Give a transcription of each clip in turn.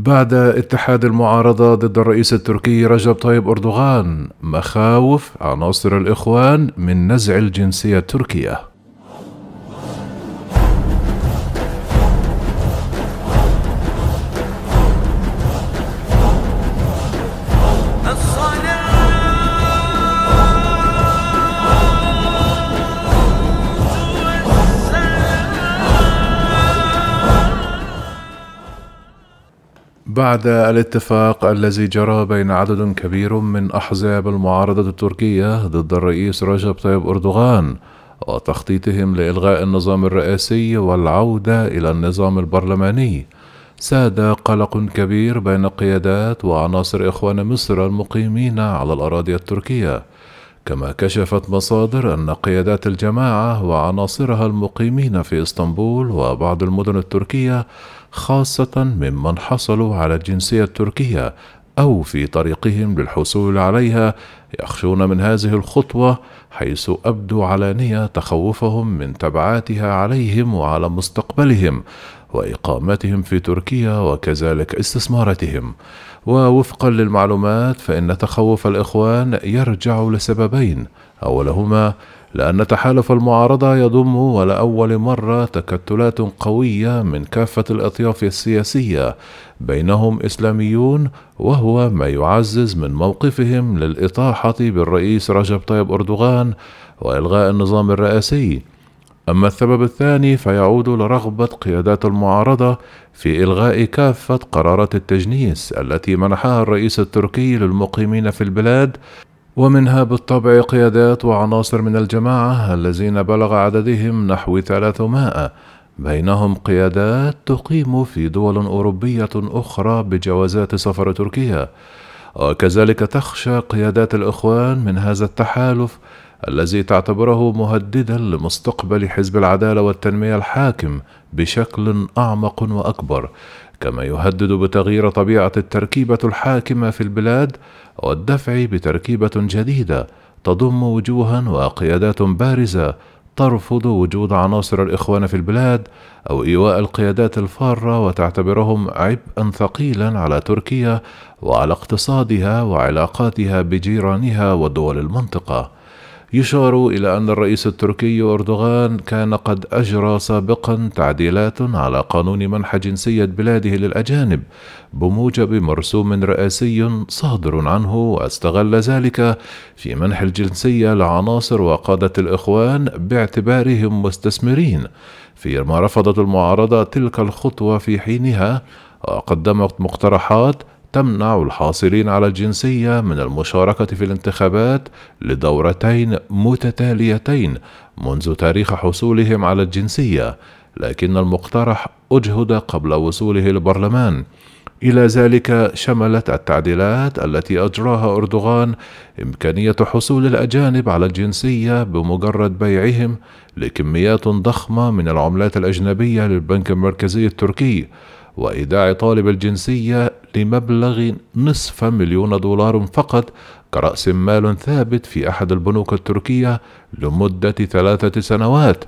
بعد اتحاد المعارضة ضد الرئيس التركي رجب طيب أردوغان مخاوف عناصر الإخوان من نزع الجنسية التركية. بعد الاتفاق الذي جرى بين عدد كبير من أحزاب المعارضة التركية ضد الرئيس رجب طيب أردوغان وتخطيطهم لإلغاء النظام الرئاسي والعودة إلى النظام البرلماني. ساد قلق كبير بين قيادات وعناصر إخوان مصر المقيمين على الأراضي التركية. كما كشفت مصادر أن قيادات الجماعة وعناصرها المقيمين في إسطنبول وبعض المدن التركية خاصة ممن حصلوا على الجنسية التركية أو في طريقهم للحصول عليها يخشون من هذه الخطوة حيث أبدوا علانية تخوفهم من تبعاتها عليهم وعلى مستقبلهم وإقامتهم في تركيا وكذلك استثماراتهم. ووفقا للمعلومات فإن تخوف الإخوان يرجع لسببين أولهما لأن تحالف المعارضة يضم ولأول مرة تكتلات قوية من كافة الأطياف السياسية بينهم إسلاميون وهو ما يعزز من موقفهم للإطاحة بالرئيس رجب طيب أردوغان وإلغاء النظام الرئاسي. أما السبب الثاني فيعود لرغبة قيادات المعارضة في إلغاء كافة قرارات التجنيس التي منحها الرئيس التركي للمقيمين في البلاد ومنها بالطبع قيادات وعناصر من الجماعة الذين بلغ عددهم نحو ثلاثمائة. بينهم قيادات تقيم في دول أوروبية أخرى بجوازات سفر تركيا. وكذلك تخشى قيادات الإخوان من هذا التحالف الذي تعتبره مهددا لمستقبل حزب العدالة والتنمية الحاكم بشكل أعمق وأكبر كما يهدد بتغيير طبيعة التركيبة الحاكمة في البلاد والدفع بتركيبة جديدة تضم وجوها وقيادات بارزة ترفض وجود عناصر الإخوان في البلاد أو إيواء القيادات الفارة وتعتبرهم عبئا ثقيلا على تركيا وعلى اقتصادها وعلاقاتها بجيرانها ودول المنطقة. يشار إلى أن الرئيس التركي أردوغان كان قد أجرى سابقا تعديلات على قانون منح جنسية بلاده للأجانب بموجب مرسوم رئاسي صادر عنه واستغل ذلك في منح الجنسية لعناصر وقادة الإخوان باعتبارهم مستثمرين. فيما رفضت المعارضة تلك الخطوة في حينها وقدمت مقترحات تمنع الحاصلين على الجنسية من المشاركة في الانتخابات لدورتين متتاليتين منذ تاريخ حصولهم على الجنسية، لكن المقترح أجهد قبل وصوله للبرلمان. إلى ذلك شملت التعديلات التي أجراها أردوغان إمكانية حصول الأجانب على الجنسية بمجرد بيعهم لكميات ضخمة من العملات الأجنبية للبنك المركزي التركي وإيداع طالب الجنسية لمبلغ نصف مليون دولار فقط كرأس مال ثابت في أحد البنوك التركية لمدة ثلاثة سنوات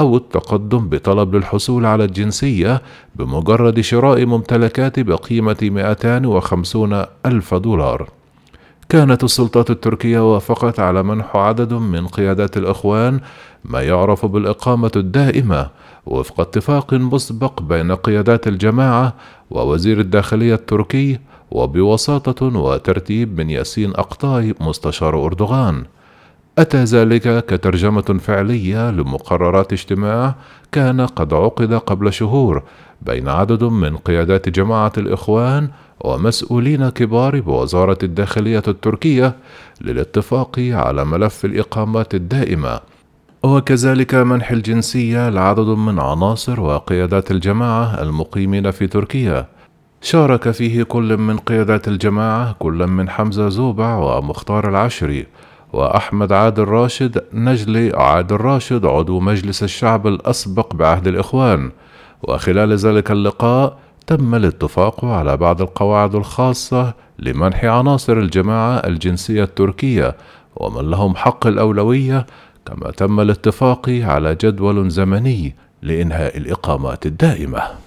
أو التقدم بطلب للحصول على الجنسية بمجرد شراء ممتلكات بقيمة 250 ألف دولار. كانت السلطات التركية وافقت على منح عدد من قيادات الإخوان ما يعرف بالإقامة الدائمة وفق اتفاق مسبق بين قيادات الجماعة ووزير الداخلية التركي وبوساطة وترتيب من ياسين أقطاي مستشار أردوغان. أتى ذلك كترجمة فعلية لمقررات اجتماع كان قد عقد قبل شهور بين عدد من قيادات جماعة الإخوان ومسؤولين كبار بوزارة الداخلية التركية للاتفاق على ملف الإقامات الدائمة. وكذلك منح الجنسية لعدد من عناصر وقيادات الجماعة المقيمين في تركيا. شارك فيه كل من قيادات الجماعة كل من حمزة زوبع ومختار العشري وأحمد عادل راشد نجلي عادل راشد عضو مجلس الشعب الأسبق بعهد الإخوان. وخلال ذلك اللقاء تم الاتفاق على بعض القواعد الخاصة لمنح عناصر الجماعة الجنسية التركية ومن لهم حق الأولوية كما تم الاتفاق على جدول زمني لإنهاء الإقامات الدائمة.